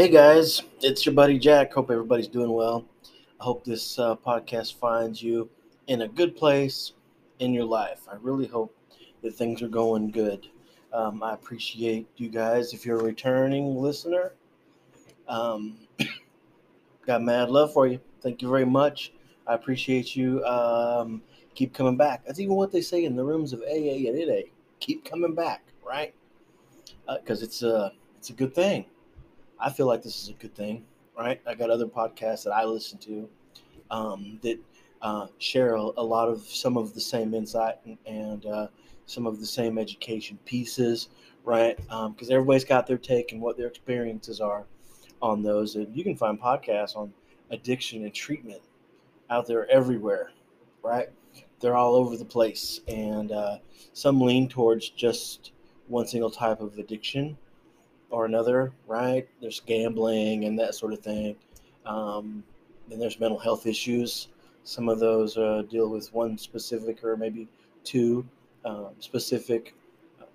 Hey guys, it's your buddy Jack. Hope everybody's doing well. I hope this uh, podcast finds you in a good place in your life. I really hope that things are going good. Um, I appreciate you guys. If you're a returning listener, um, got mad love for you. Thank you very much. I appreciate you. Um, keep coming back. That's even what they say in the rooms of AA and NA. Keep coming back, right? Because uh, it's a it's a good thing. I feel like this is a good thing, right? I got other podcasts that I listen to um, that uh, share a, a, lot of some of the same insight and, and uh, some of the same education pieces, right? Because um, everybody's got their take and what their experiences are on those. And you can find podcasts on addiction and treatment out there everywhere, right? They're all over the place. And uh, some lean towards just one single type of addiction or another, right? There's gambling and that sort of thing. Um, then there's mental health issues. Some of those uh, deal with one specific or maybe two um, specific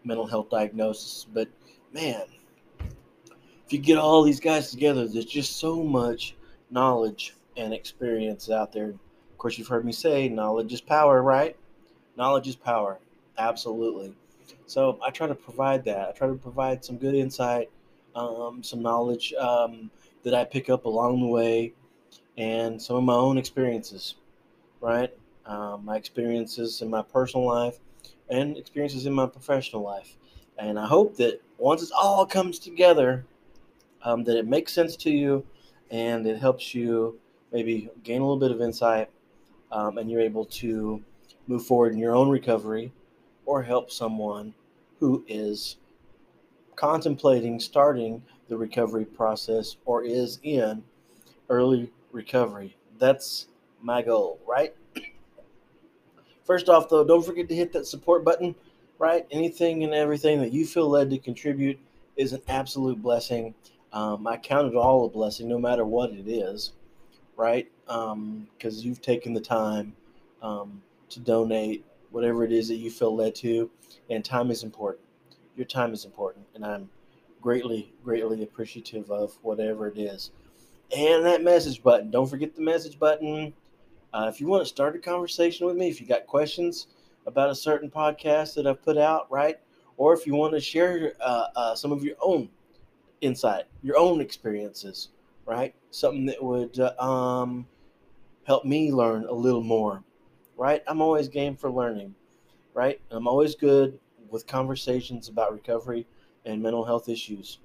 mental health diagnosis. But man, if you get all these guys together, there's just so much knowledge and experience out there. Of course, you've heard me say knowledge is power, right? Knowledge is power. Absolutely. So I try to provide that. I try to provide some good insight, um, some knowledge um, that I pick up along the way, and some of my own experiences, right? Um, my experiences in my personal life and experiences in my professional life. And I hope that once it all comes together, um, that it makes sense to you and it helps you maybe gain a little bit of insight um, and you're able to move forward in your own recovery or help someone who is contemplating starting the recovery process or is in early recovery. That's my goal, right? First off, though, don't forget to hit that support button, right? Anything and everything that you feel led to contribute is an absolute blessing. Um, I count it all a blessing, no matter what it is, right? Because um, you've taken the time um, to donate whatever it is that you feel led to. And time is important. Your time is important. And I'm greatly, greatly appreciative of whatever it is. And that message button. Don't forget the message button. Uh, if you want to start a conversation with me, if you got questions about a certain podcast that I've put out, right? Or if you want to share uh, uh, some of your own insight, your own experiences, right? Something that would uh, um, help me learn a little more right? I'm always game for learning, right? I'm always good with conversations about recovery and mental health issues.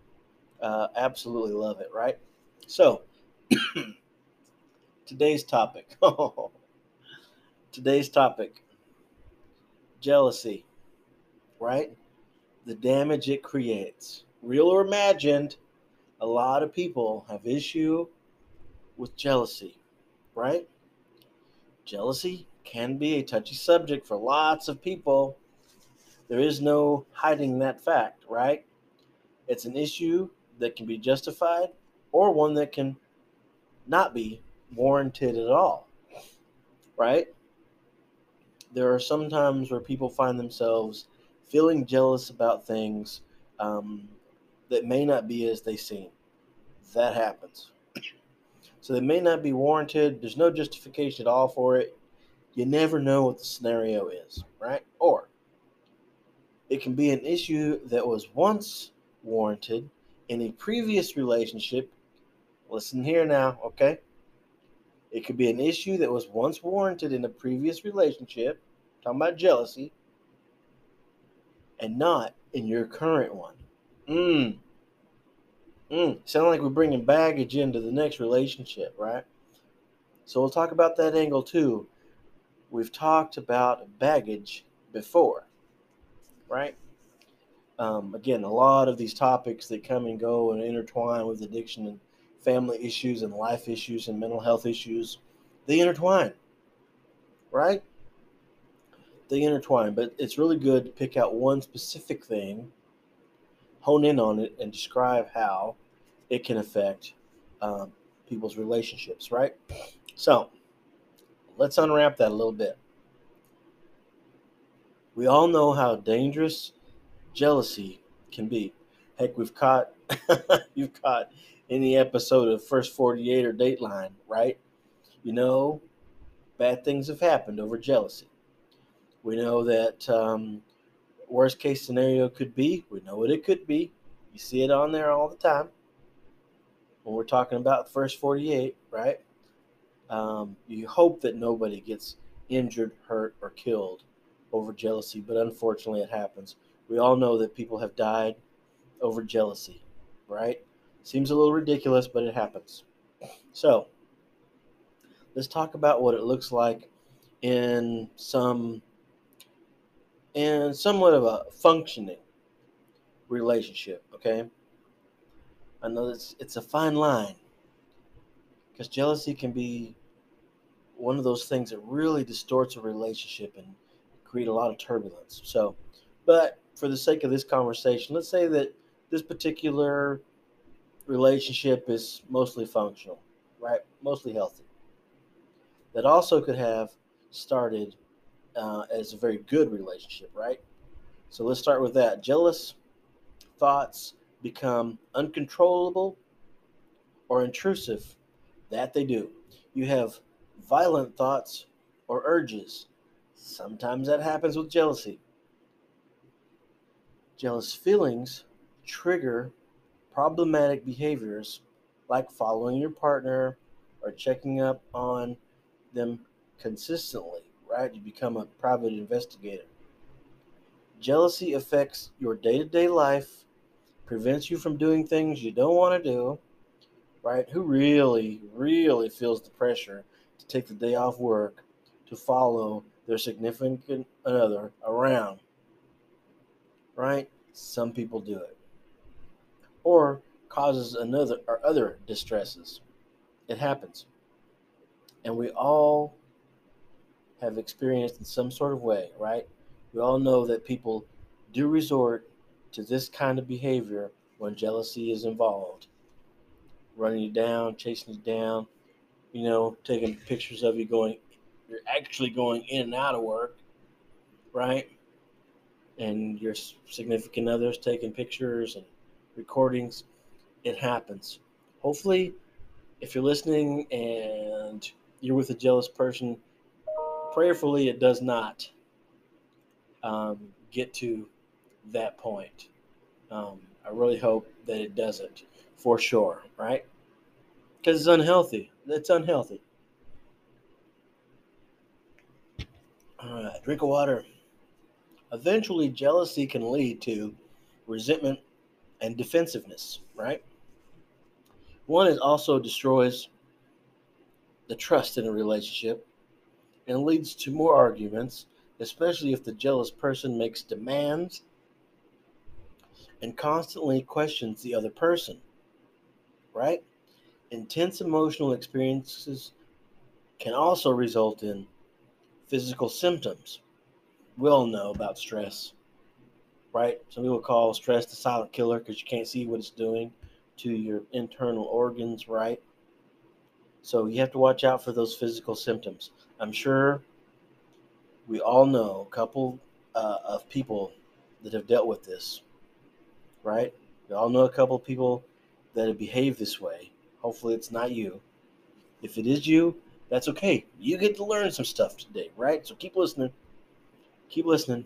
Uh, absolutely love it, right? So, today's topic. today's topic jealousy, right? The damage it creates. Real or imagined, a lot of people have issue with jealousy, right? Jealousy can be a touchy subject for lots of people. There is no hiding that fact, right? It's an issue that can be justified or one that can not be warranted at all, right? There are some times where people find themselves feeling jealous about things um, that may not be as they seem. That happens. So they may not be warranted. There's no justification at all for it you never know what the scenario is, right? Or it can be an issue that was once warranted in a previous relationship. Listen here now, okay? It could be an issue that was once warranted in a previous relationship, talking about jealousy, and not in your current one. Mm. Mm. Sound like we're bringing baggage into the next relationship, right? So we'll talk about that angle too we've talked about baggage before, right? Um, again, a lot of these topics that come and go and intertwine with addiction and family issues and life issues and mental health issues, they intertwine, right? They intertwine, but it's really good to pick out one specific thing, hone in on it, and describe how it can affect um, people's relationships, right? So, let's unwrap that a little bit. We all know how dangerous jealousy can be. Heck, we've caught you've caught any episode of First 48 or Dateline, right? You know, bad things have happened over jealousy. We know that um, worst case scenario could be, we know what it could be. You see it on there all the time when we're talking about first 48, right? Um, you hope that nobody gets injured, hurt, or killed over jealousy, but unfortunately it happens. We all know that people have died over jealousy, right? Seems a little ridiculous, but it happens. So, let's talk about what it looks like in some in somewhat of a functioning relationship, okay? I know it's it's a fine line because jealousy can be one of those things that really distorts a relationship and create a lot of turbulence. So, but for the sake of this conversation, let's say that this particular relationship is mostly functional, right? Mostly healthy. That also could have started uh, as a very good relationship, right? So let's start with that. Jealous thoughts become uncontrollable or intrusive. That they do. You have violent thoughts or urges. Sometimes that happens with jealousy. Jealous feelings trigger problematic behaviors like following your partner or checking up on them consistently, right? You become a private investigator. Jealousy affects your day to day life, prevents you from doing things you don't want to do, right? Who really, really feels the pressure to take the day off work to follow their significant other around, right? Some people do it. Or causes another or other distresses. It happens. And we all have experienced in some sort of way, right? We all know that people do resort to this kind of behavior when jealousy is involved. Running you down, chasing you down, you know, taking pictures of you going, you're actually going in and out of work, right? And your significant others taking pictures and recordings. It happens. Hopefully, if you're listening and you're with a jealous person, prayerfully it does not um, get to that point. Um, I really hope that it doesn't, for sure, right? Because it's unhealthy. It's unhealthy. All right, drink of water. Eventually, jealousy can lead to resentment and defensiveness, right? One, it also destroys the trust in a relationship and leads to more arguments, especially if the jealous person makes demands and constantly questions the other person, right? Intense emotional experiences can also result in physical symptoms. We all know about stress, right? Some people call stress the silent killer because you can't see what it's doing to your internal organs, right? So you have to watch out for those physical symptoms. I'm sure we all know a couple uh, of people that have dealt with this, right? We all know a couple of people that have behaved this way. Hopefully, it's not you. If it is you, that's okay. You get to learn some stuff today, right? So keep listening. Keep listening.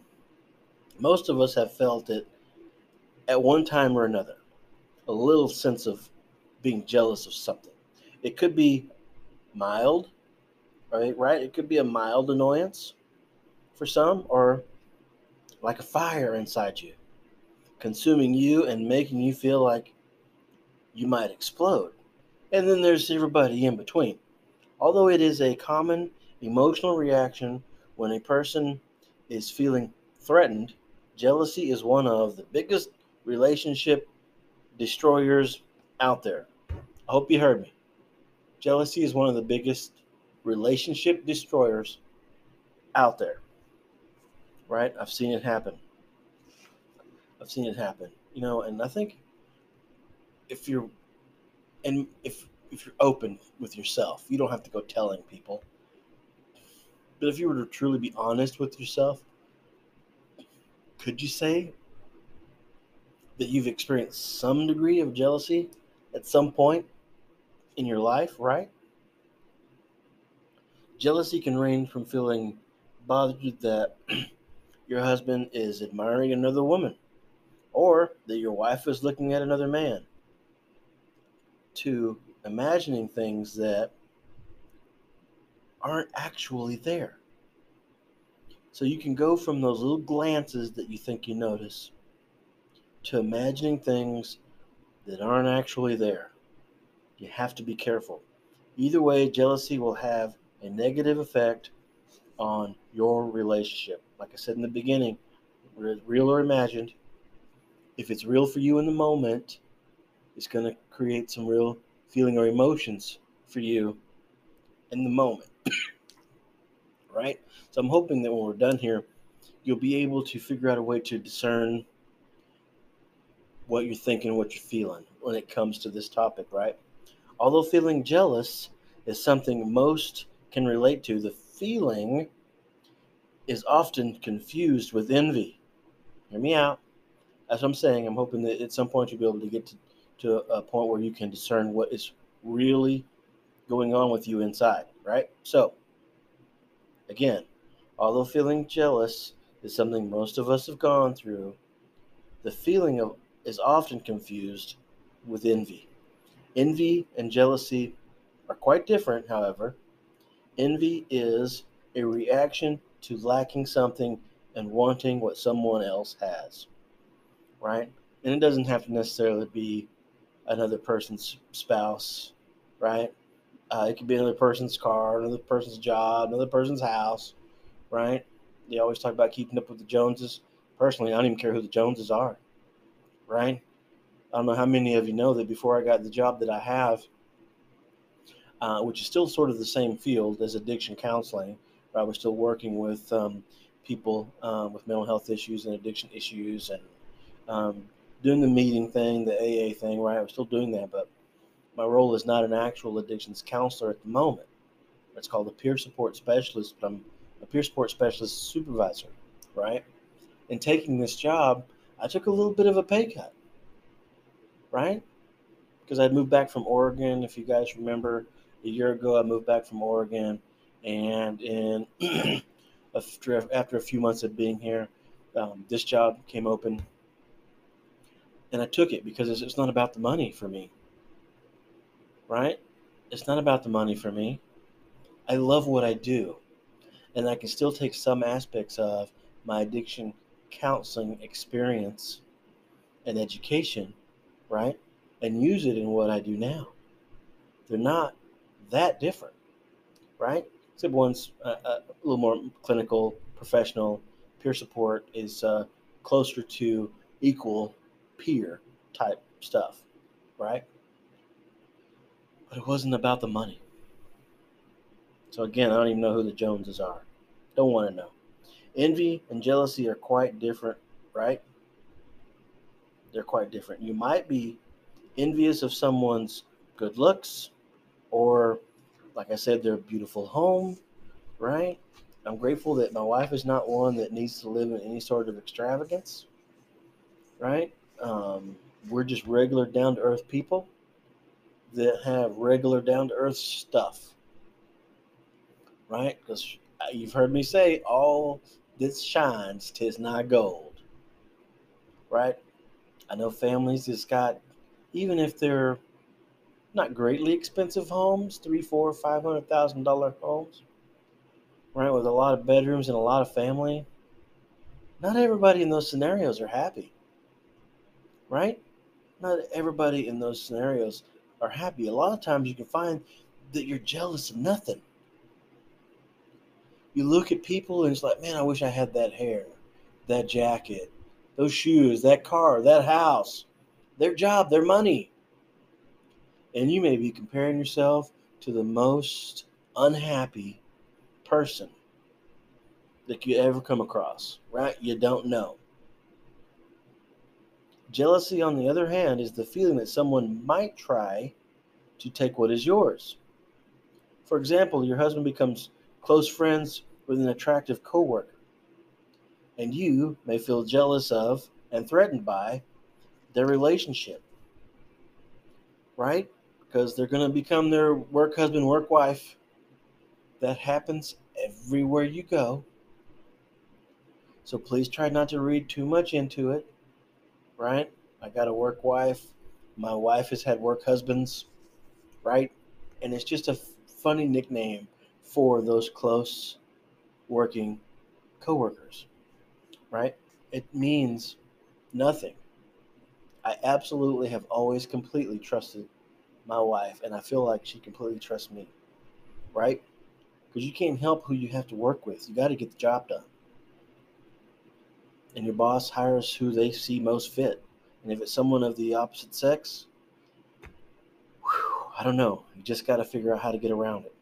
Most of us have felt it at one time or another a little sense of being jealous of something. It could be mild, right? Right? It could be a mild annoyance for some, or like a fire inside you, consuming you and making you feel like you might explode. And then there's everybody in between. Although it is a common emotional reaction when a person is feeling threatened, jealousy is one of the biggest relationship destroyers out there. I hope you heard me. Jealousy is one of the biggest relationship destroyers out there. Right? I've seen it happen. I've seen it happen. You know, and I think if you're and if if you're open with yourself, you don't have to go telling people. But if you were to truly be honest with yourself, could you say that you've experienced some degree of jealousy at some point in your life, right? Jealousy can range from feeling bothered that your husband is admiring another woman or that your wife is looking at another man to imagining things that aren't actually there. So you can go from those little glances that you think you notice to imagining things that aren't actually there. You have to be careful. Either way, jealousy will have a negative effect on your relationship. Like I said in the beginning, real or imagined, if it's real for you in the moment, it's going to create some real feeling or emotions for you in the moment. right? So I'm hoping that when we're done here, you'll be able to figure out a way to discern what you're thinking, what you're feeling when it comes to this topic, right? Although feeling jealous is something most can relate to, the feeling is often confused with envy. Hear me out. As I'm saying, I'm hoping that at some point you'll be able to get to, to a point where you can discern what is really going on with you inside, right? So, again, although feeling jealous is something most of us have gone through, the feeling of is often confused with envy. Envy and jealousy are quite different, however. Envy is a reaction to lacking something and wanting what someone else has, right? And it doesn't have to necessarily be another person's spouse, right? Uh, it could be another person's car, another person's job, another person's house, right? They always talk about keeping up with the Joneses. Personally, I don't even care who the Joneses are, right? I don't know how many of you know that before I got the job that I have, uh, which is still sort of the same field as addiction counseling, I was still working with um, people um, with mental health issues and addiction issues and um, doing the meeting thing, the AA thing, right? I was still doing that, but my role is not an actual addictions counselor at the moment. It's called a peer support specialist, but I'm a peer support specialist supervisor, right? In taking this job, I took a little bit of a pay cut, right? Because I'd moved back from Oregon. If you guys remember, a year ago, I moved back from Oregon and in after, after a few months of being here, um, this job came open, and I took it because it's, it's not about the money for me. Right? It's not about the money for me. I love what I do, and I can still take some aspects of my addiction counseling experience and education, right, and use it in what I do now. They're not that different, right? except one's uh, uh, a little more clinical, professional. Peer support is uh, closer to equal peer type stuff, right? But it wasn't about the money. So again, I don't even know who the Joneses are. Don't want to know. Envy and jealousy are quite different, right? They're quite different. You might be envious of someone's good looks or like I said, their beautiful home, right? I'm grateful that my wife is not one that needs to live in any sort of extravagance, right? Um, we're just regular, down to earth people that have regular, down to earth stuff, right? Because you've heard me say, all that shines tis not gold, right? I know families that's got, even if they're not greatly expensive homes, three, four, five hundred thousand dollar homes, right, with a lot of bedrooms and a lot of family. Not everybody in those scenarios are happy, right? Not everybody in those scenarios are happy. A lot of times you can find that you're jealous of nothing. You look at people and it's like, man, I wish I had that hair, that jacket, those shoes, that car, that house, their job, their money and you may be comparing yourself to the most unhappy person that you ever come across, right? You don't know. Jealousy, on the other hand, is the feeling that someone might try to take what is yours. For example, your husband becomes close friends with an attractive coworker, and you may feel jealous of and threatened by their relationship right? Because they're going to become their work husband, work wife. That happens everywhere you go. So please try not to read too much into it, right? I got a work wife. My wife has had work husbands, right? And it's just a funny nickname for those close working coworkers, right? It means nothing. I absolutely have always completely trusted my wife, and I feel like she completely trusts me, right? Because you can't help who you have to work with. You got to get the job done. And your boss hires who they see most fit. And if it's someone of the opposite sex, whew, I don't know. You just got to figure out how to get around it.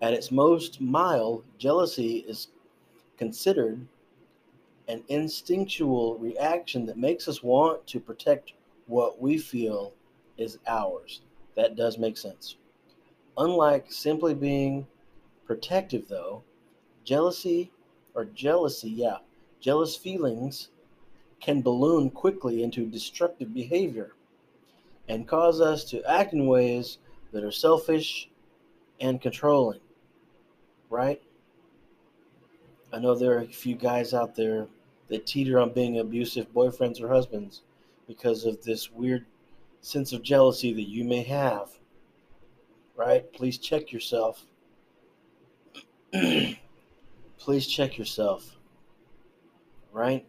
At its most mild, jealousy is considered an instinctual reaction that makes us want to protect what we feel is ours. That does make sense. Unlike simply being protective, though, jealousy or jealousy, yeah, jealous feelings can balloon quickly into destructive behavior and cause us to act in ways that are selfish and controlling right? I know there are a few guys out there that teeter on being abusive boyfriends or husbands because of this weird sense of jealousy that you may have. Right? Please check yourself. Please check yourself. Right?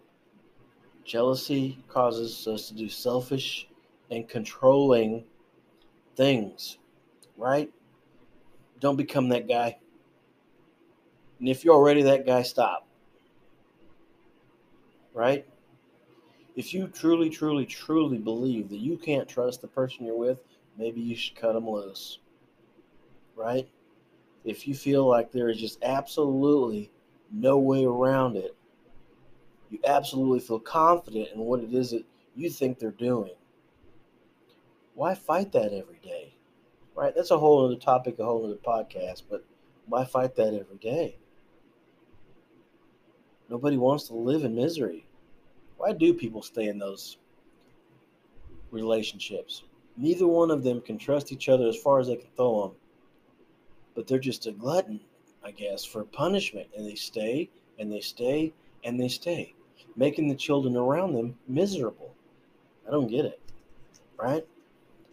Jealousy causes us to do selfish and controlling things. Right? Don't become that guy. And if you're already that guy, stop. Right? If you truly, truly, truly believe that you can't trust the person you're with, maybe you should cut them loose. Right? If you feel like there is just absolutely no way around it, you absolutely feel confident in what it is that you think they're doing. Why fight that every day? Right? That's a whole other topic, a whole other podcast, but why fight that every day? Nobody wants to live in misery. Why do people stay in those relationships? Neither one of them can trust each other as far as they can throw them. But they're just a glutton, I guess, for punishment. And they stay and they stay and they stay, making the children around them miserable. I don't get it. Right?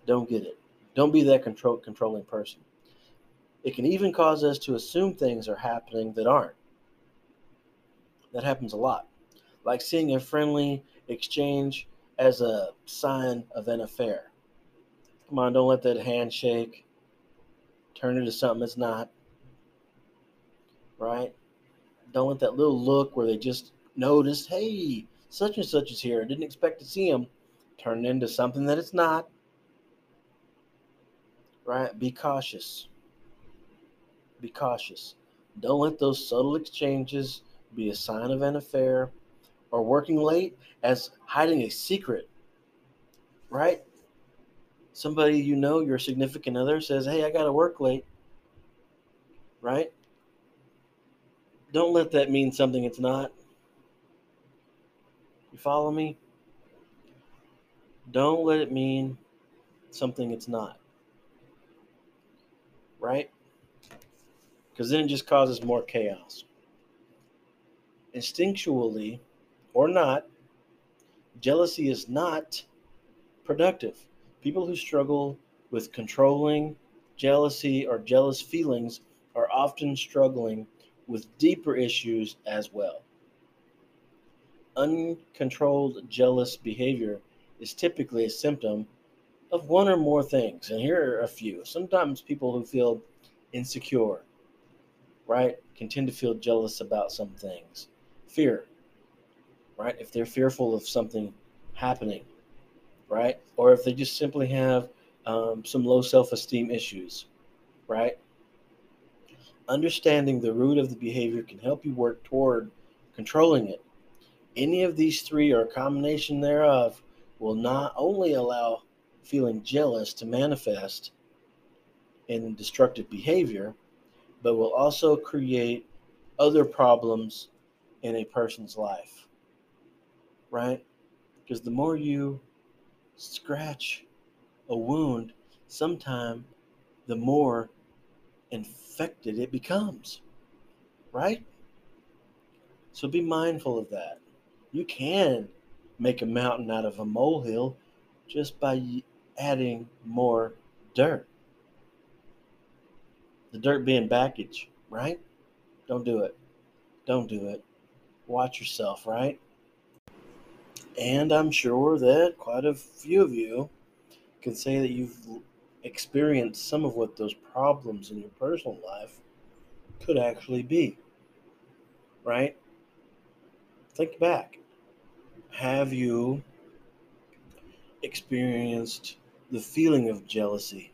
Don't get it. Don't be that control, controlling person. It can even cause us to assume things are happening that aren't. That happens a lot. Like seeing a friendly exchange as a sign of an affair. Come on, don't let that handshake turn into something it's not. Right? Don't let that little look where they just noticed, hey, such and such is here. I didn't expect to see him turn into something that it's not. Right? Be cautious. Be cautious. Don't let those subtle exchanges be a sign of an affair, or working late as hiding a secret, right? Somebody you know, your significant other, says, Hey, I got to work late, right? Don't let that mean something it's not. You follow me? Don't let it mean something it's not. Right? Because then it just causes more chaos instinctually or not, jealousy is not productive. People who struggle with controlling jealousy or jealous feelings are often struggling with deeper issues as well. Uncontrolled jealous behavior is typically a symptom of one or more things. And here are a few. Sometimes people who feel insecure, right, can tend to feel jealous about some things fear, right? If they're fearful of something happening, right? Or if they just simply have um, some low self esteem issues, right? Understanding the root of the behavior can help you work toward controlling it. Any of these three or a combination thereof will not only allow feeling jealous to manifest in destructive behavior, but will also create other problems in a person's life, right? Because the more you scratch a wound, sometime the more infected it becomes. Right? So be mindful of that. You can make a mountain out of a molehill just by adding more dirt. The dirt being baggage, right? Don't do it. Don't do it. Watch yourself, right? And I'm sure that quite a few of you can say that you've experienced some of what those problems in your personal life could actually be. Right? Think back. Have you experienced the feeling of jealousy?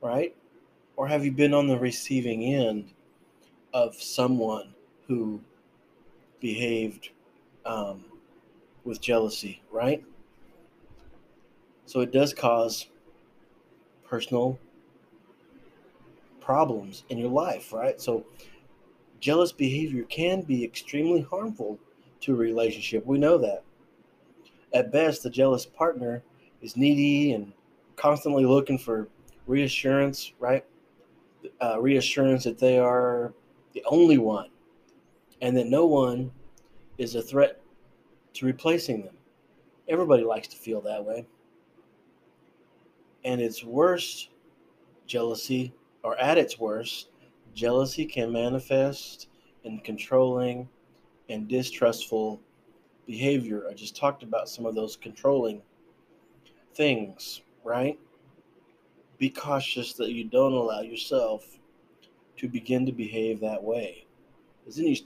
Right? Or have you been on the receiving end of someone who behaved um, with jealousy, right? So it does cause personal problems in your life, right? So jealous behavior can be extremely harmful to a relationship. We know that. At best, the jealous partner is needy and constantly looking for reassurance, right? Uh, reassurance that they are the only one and that no one is a threat to replacing them. Everybody likes to feel that way. And its worst, jealousy, or at its worst, jealousy can manifest in controlling and distrustful behavior. I just talked about some of those controlling things, right? Be cautious that you don't allow yourself to begin to behave that way. Because then you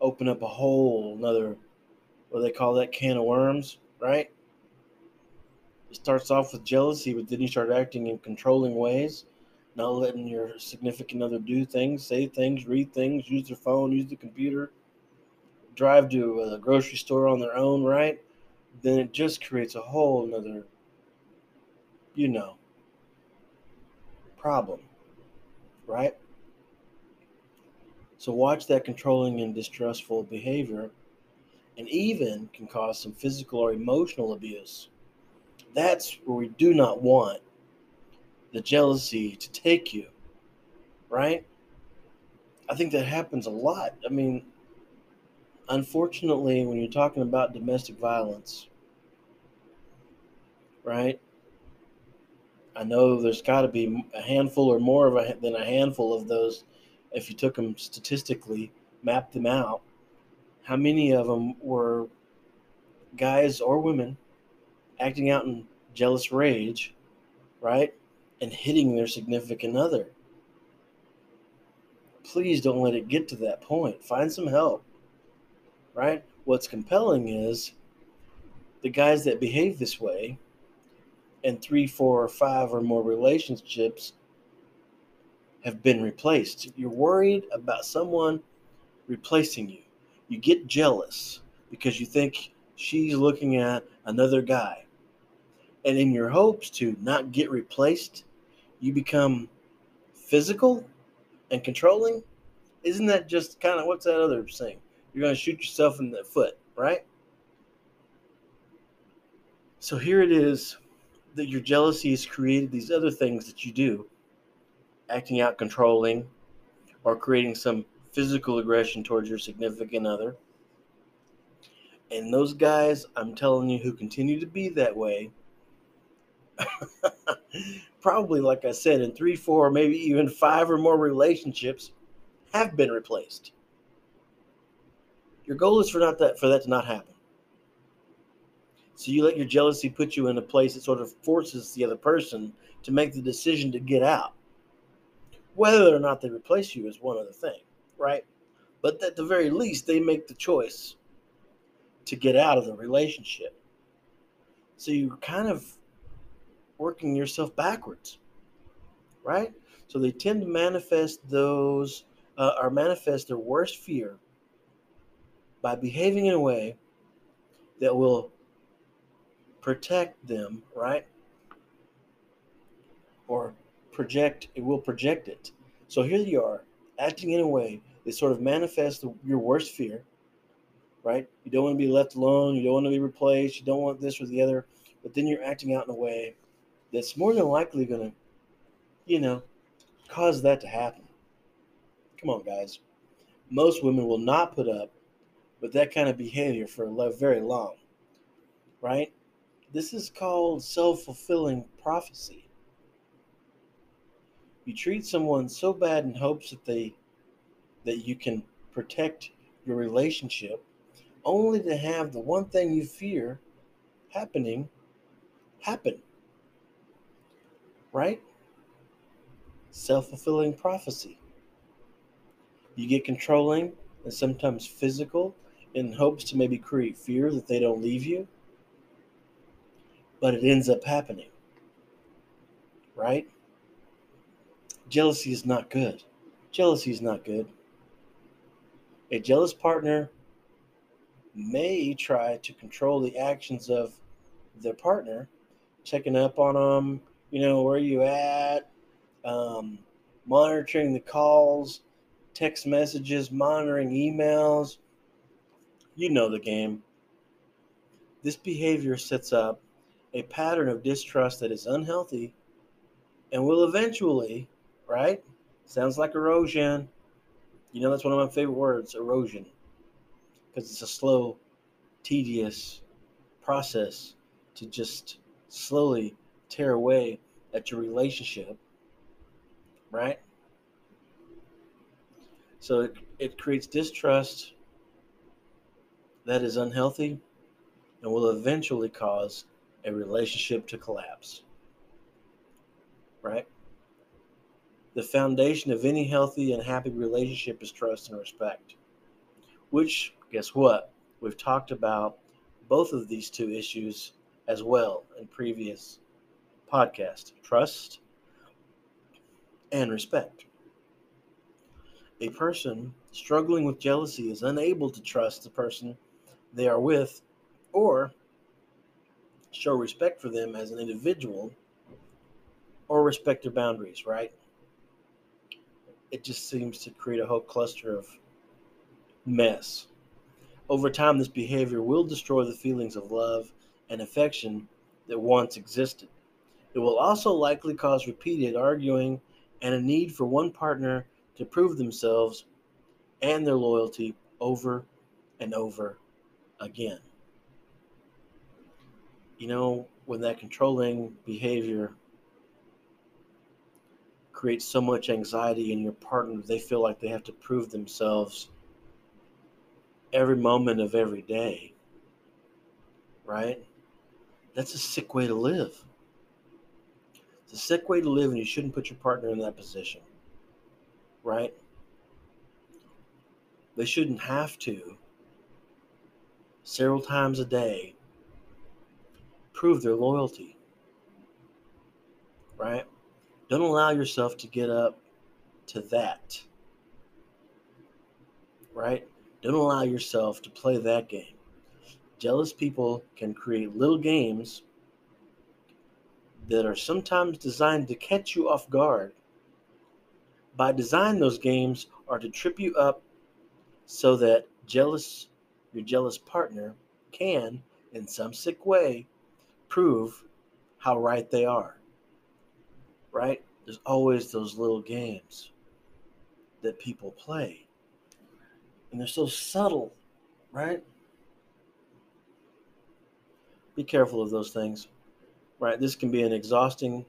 open up a whole another what they call that can of worms, right? It starts off with jealousy, but then you start acting in controlling ways, not letting your significant other do things, say things, read things, use their phone, use the computer, drive to a grocery store on their own, right? Then it just creates a whole another, you know, problem, right? So watch that controlling and distrustful behavior and even can cause some physical or emotional abuse. That's where we do not want the jealousy to take you, right? I think that happens a lot. I mean, unfortunately, when you're talking about domestic violence, right? I know there's got to be a handful or more of a, than a handful of those if you took them statistically, mapped them out how many of them were guys or women acting out in jealous rage, right? And hitting their significant other. Please don't let it get to that point. Find some help, right? What's compelling is the guys that behave this way in three, four, or five or more relationships have been replaced. You're worried about someone replacing you you get jealous because you think she's looking at another guy. And in your hopes to not get replaced, you become physical and controlling. Isn't that just kind of what's that other saying? You're going to shoot yourself in the foot, right? So here it is that your jealousy has created these other things that you do, acting out controlling or creating some physical aggression towards your significant other. And those guys, I'm telling you, who continue to be that way, probably, like I said, in three, four, maybe even five or more relationships, have been replaced. Your goal is for not that for that to not happen. So you let your jealousy put you in a place that sort of forces the other person to make the decision to get out. Whether or not they replace you is one other thing right? But at the very least, they make the choice to get out of the relationship. So you're kind of working yourself backwards, right? So they tend to manifest those, uh, or manifest their worst fear by behaving in a way that will protect them, right? Or project, it will project it. So here you are, acting in a way that sort of manifests your worst fear, right? You don't want to be left alone. You don't want to be replaced. You don't want this or the other. but then you're acting out in a way that's more than likely going to, you know, cause that to happen. Come on, guys. Most women will not put up with that kind of behavior for very long, right? This is called self fulfilling prophecy. You treat someone so bad in hopes that they that you can protect your relationship only to have the one thing you fear happening happen. Right? Self fulfilling prophecy. You get controlling and sometimes physical in hopes to maybe create fear that they don't leave you. But it ends up happening. Right? Jealousy is not good. Jealousy is not good. A jealous partner may try to control the actions of their partner, checking up on them, you know, where you at, um, monitoring the calls, text messages, monitoring emails. You know the game. This behavior sets up a pattern of distrust that is unhealthy and will eventually, right? Sounds like erosion. You know, that's one of my favorite words erosion because it's a slow, tedious process to just slowly tear away at your relationship, right? So it, it creates distrust that is unhealthy and will eventually cause a relationship to collapse, right? The foundation of any healthy and happy relationship is trust and respect, which guess what? We've talked about both of these two issues as well in previous podcasts trust and respect. A person struggling with jealousy is unable to trust the person they are with or show respect for them as an individual or respect their boundaries, right? It just seems to create a whole cluster of mess. Over time, this behavior will destroy the feelings of love and affection that once existed. It will also likely cause repeated arguing and a need for one partner to prove themselves and their loyalty over and over again. You know, when that controlling behavior creates so much anxiety in your partner, they feel like they have to prove themselves every moment of every day, right? That's a sick way to live. A sick way to live, and you shouldn't put your partner in that position, right? They shouldn't have to, several times a day, prove their loyalty, right? Don't allow yourself to get up to that, right? Don't allow yourself to play that game. Jealous people can create little games that are sometimes designed to catch you off guard. By design, those games are to trip you up so that jealous your jealous partner can, in some sick way, prove how right they are. Right? There's always those little games that people play and they're so subtle, right? Be careful of those things, right? This can be an exhausting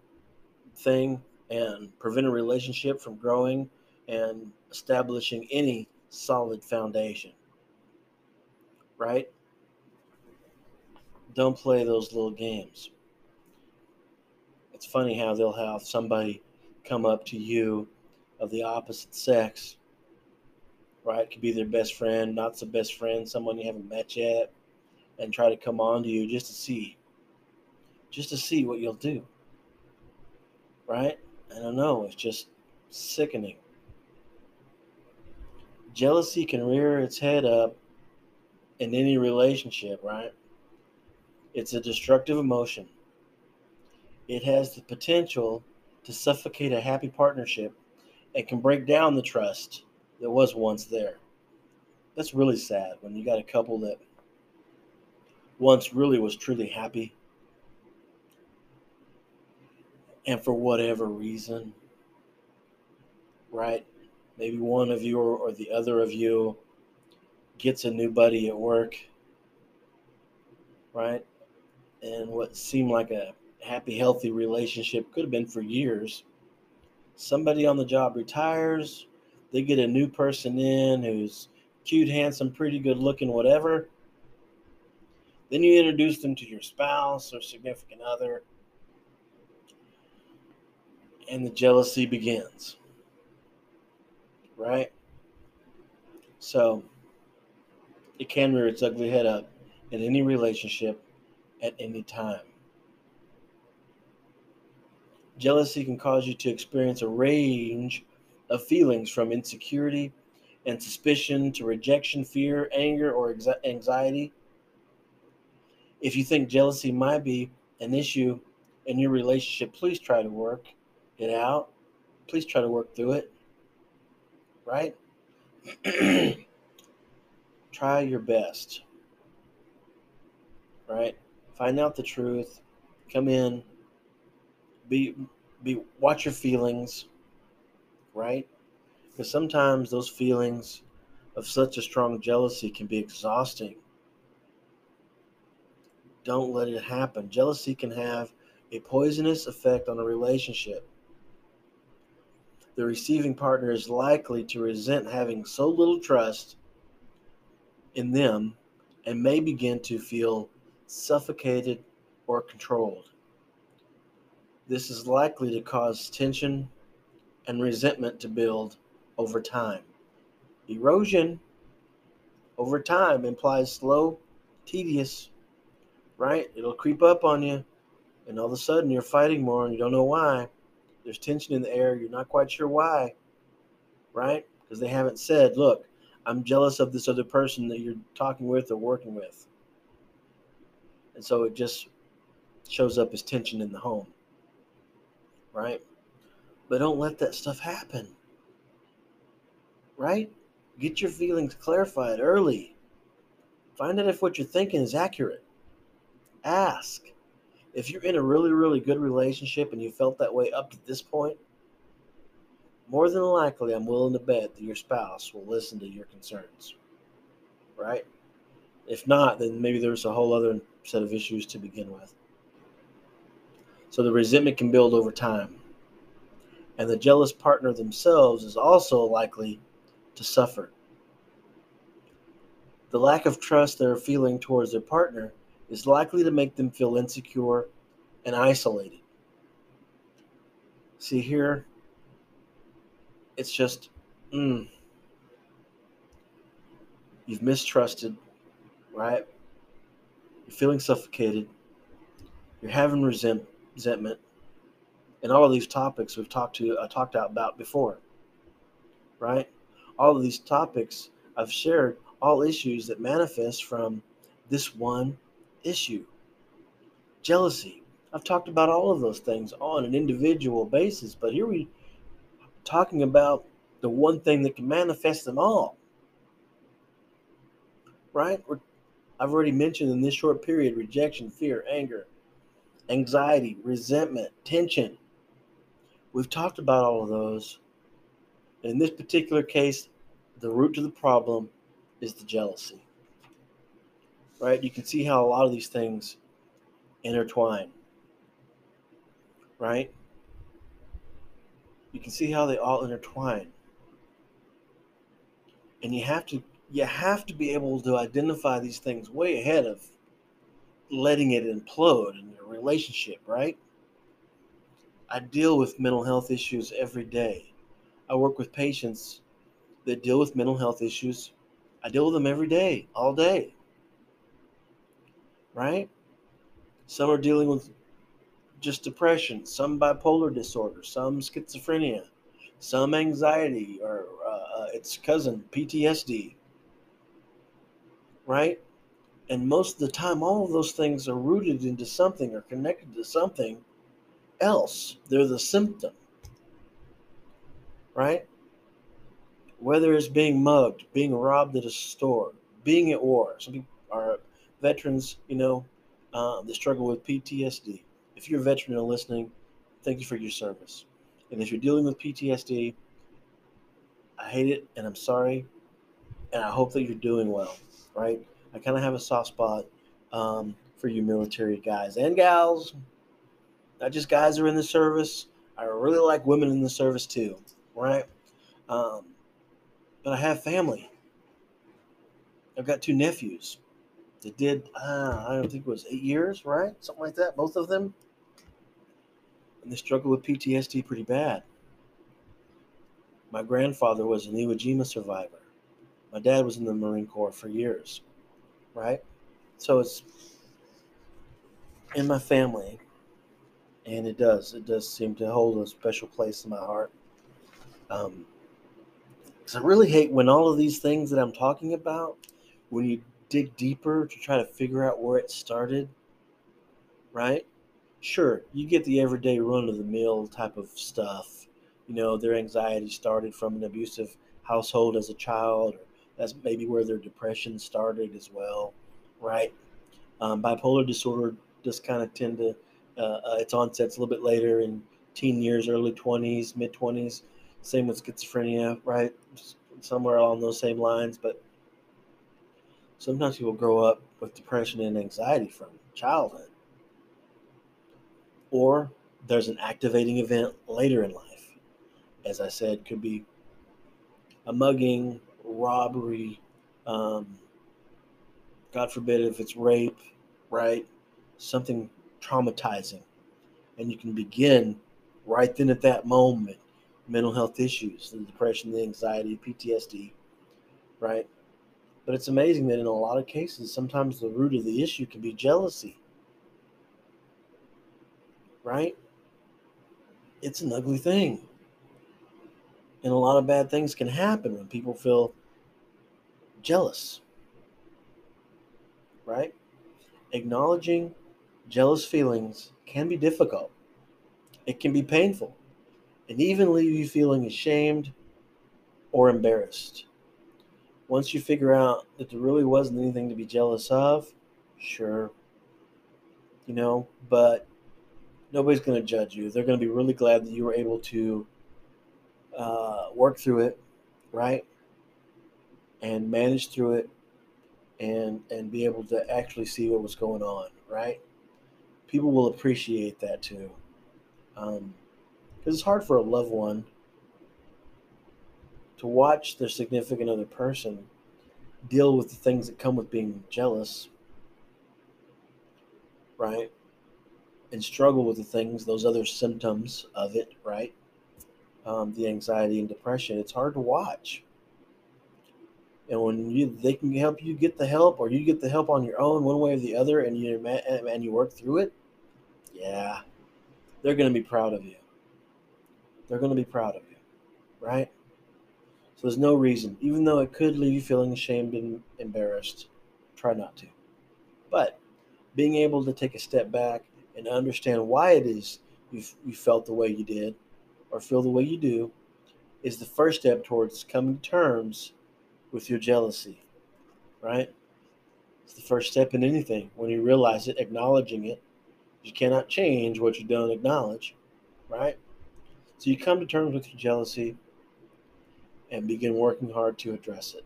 thing and prevent a relationship from growing and establishing any solid foundation, right? Don't play those little games. It's funny how they'll have somebody come up to you of the opposite sex right? Could be their best friend, not so best friend, someone you haven't met yet, and try to come on to you just to see, just to see what you'll do, right? I don't know. It's just sickening. Jealousy can rear its head up in any relationship, right? It's a destructive emotion. It has the potential to suffocate a happy partnership and can break down the trust that was once there. That's really sad when you got a couple that once really was truly happy and for whatever reason, right? Maybe one of you or, or the other of you gets a new buddy at work, right? And what seemed like a happy, healthy relationship could have been for years. Somebody on the job retires, they get a new person in who's cute, handsome, pretty good looking, whatever. Then you introduce them to your spouse or significant other, and the jealousy begins. Right? So, it can rear its ugly head up in any relationship at any time. Jealousy can cause you to experience a range of feelings from insecurity and suspicion to rejection, fear, anger, or anxiety. If you think jealousy might be an issue in your relationship, please try to work it out. Please try to work through it. Right? try your best. Right? Find out the truth. Come in. Be be watch your feelings. Right? Because sometimes those feelings of such a strong jealousy can be exhausting. Don't let it happen. Jealousy can have a poisonous effect on a relationship. The receiving partner is likely to resent having so little trust in them and may begin to feel suffocated or controlled. This is likely to cause tension and resentment to build over time. Erosion over time implies slow, tedious, right? It'll creep up on you, and all of a sudden you're fighting more and you don't know why. There's tension in the air, you're not quite sure why, right? Because they haven't said, look, I'm jealous of this other person that you're talking with or working with. And so it just shows up as tension in the home. Right? But don't let that stuff happen. Right? Get your feelings clarified early. Find out if what you're thinking is accurate. Ask. If you're in a really, really good relationship and you felt that way up to this point, more than likely, I'm willing to bet that your spouse will listen to your concerns. Right? If not, then maybe there's a whole other set of issues to begin with. So the resentment can build over time. And the jealous partner themselves is also likely to suffer. The lack of trust they're feeling towards their partner is likely to make them feel insecure and isolated. See here, it's just, mm, you've mistrusted, right? You're feeling suffocated. You're having resent, resentment, and all of these topics we've talked to, I uh, talked about before, right? All of these topics I've shared, all issues that manifest from this one issue, jealousy. I've talked about all of those things on an individual basis, but here we're talking about the one thing that can manifest them all. Right? We're, I've already mentioned in this short period rejection, fear, anger, anxiety, resentment, tension. We've talked about all of those. In this particular case, the root to the problem is the jealousy. Right? You can see how a lot of these things intertwine. Right? you can see how they all intertwine. And you have to you have to be able to identify these things way ahead of letting it implode in your relationship, right? I deal with mental health issues every day. I work with patients that deal with mental health issues. I deal with them every day, all day. Right? Some are dealing with just depression, some bipolar disorder, some schizophrenia, some anxiety, or uh, uh its cousin, PTSD. Right? And most of the time, all of those things are rooted into something or connected to something else. They're the symptom. Right? Whether it's being mugged, being robbed at a store, being at war. Some people are veterans, you know, uh, that struggle with PTSD if you're a veteran and listening, thank you for your service. And if you're dealing with PTSD, I hate it and I'm sorry. And I hope that you're doing well, right? I kind of have a soft spot um, for you military guys and gals, not just guys are in the service. I really like women in the service too, right? Um, but I have family. I've got two nephews that did, uh, I don't think it was eight years, right? Something like that, both of them. And they struggle with PTSD pretty bad. My grandfather was an Iwo Jima survivor. My dad was in the Marine Corps for years, right? So it's in my family, and it does. It does seem to hold a special place in my heart. Um, because I really hate when all of these things that I'm talking about, when you dig deeper to try to figure out where it started, right? Sure, you get the everyday run of the mill type of stuff. You know, their anxiety started from an abusive household as a child, or that's maybe where their depression started as well, right? Um, bipolar disorder just kind of tend to, uh, uh, its onset's a little bit later in teen years, early 20s, mid 20s. Same with schizophrenia, right? Just somewhere along those same lines. But sometimes people grow up with depression and anxiety from childhood. Or there's an activating event later in life. As I said, could be a mugging, robbery, um, God forbid if it's rape, right? Something traumatizing. And you can begin right then at that moment mental health issues, the depression, the anxiety, PTSD, right? But it's amazing that in a lot of cases, sometimes the root of the issue can be jealousy, right? It's an ugly thing. And a lot of bad things can happen when people feel jealous, right? Acknowledging jealous feelings can be difficult, it can be painful and even leave you feeling ashamed or embarrassed. Once you figure out that there really wasn't anything to be jealous of, sure, you know, but nobody's going to judge you. They're going to be really glad that you were able to uh, work through it, right? And manage through it and and be able to actually see what was going on, right? People will appreciate that too. Um, because it's hard for a loved one to watch their significant other person deal with the things that come with being jealous, right? And struggle with the things, those other symptoms of it, right? Um, the anxiety and depression. It's hard to watch. And when you they can help you get the help, or you get the help on your own, one way or the other, and you and you work through it, yeah, they're going to be proud of you they're going to be proud of you, right? There's no reason, even though it could leave you feeling ashamed and embarrassed, try not to. But being able to take a step back and understand why it is you, you felt the way you did or feel the way you do is the first step towards coming to terms with your jealousy, right? It's the first step in anything. When you realize it, acknowledging it, you cannot change what you don't acknowledge, right? So you come to terms with your jealousy and begin working hard to address it.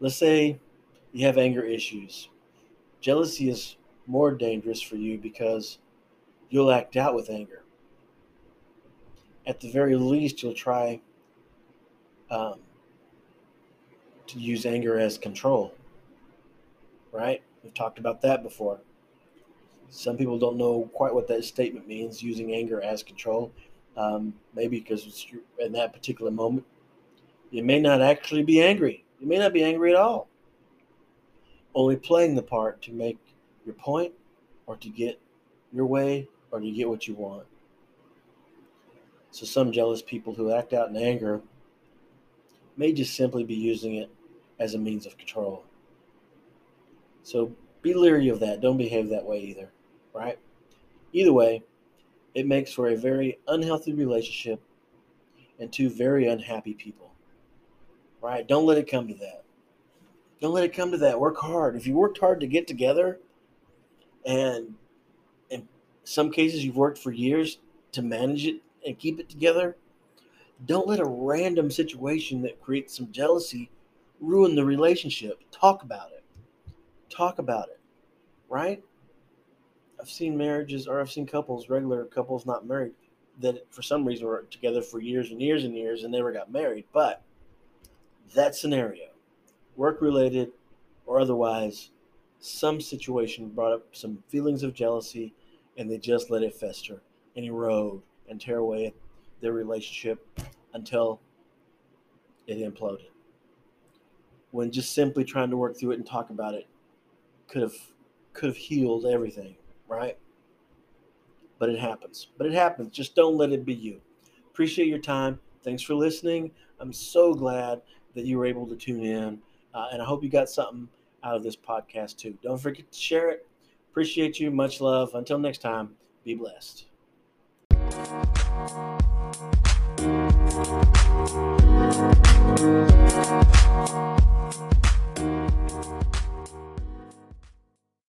Let's say you have anger issues. Jealousy is more dangerous for you because you'll act out with anger. At the very least, you'll try um, to use anger as control. Right? We've talked about that before. Some people don't know quite what that statement means, using anger as control. Um, maybe because in that particular moment, you may not actually be angry. You may not be angry at all. Only playing the part to make your point or to get your way or to get what you want. So, some jealous people who act out in anger may just simply be using it as a means of control. So, be leery of that. Don't behave that way either, right? Either way, it makes for a very unhealthy relationship and two very unhappy people. Right? Don't let it come to that. Don't let it come to that. Work hard. If you worked hard to get together, and in some cases you've worked for years to manage it and keep it together, don't let a random situation that creates some jealousy ruin the relationship. Talk about it. Talk about it. Right? I've seen marriages or I've seen couples, regular couples not married, that for some reason were together for years and years and years and never got married. But that scenario, work related or otherwise, some situation brought up some feelings of jealousy and they just let it fester and erode and tear away their relationship until it imploded. When just simply trying to work through it and talk about it could have could have healed everything, right? But it happens. But it happens. Just don't let it be you. Appreciate your time. Thanks for listening. I'm so glad that you were able to tune in. Uh, and I hope you got something out of this podcast too. Don't forget to share it. Appreciate you. Much love. Until next time, be blessed.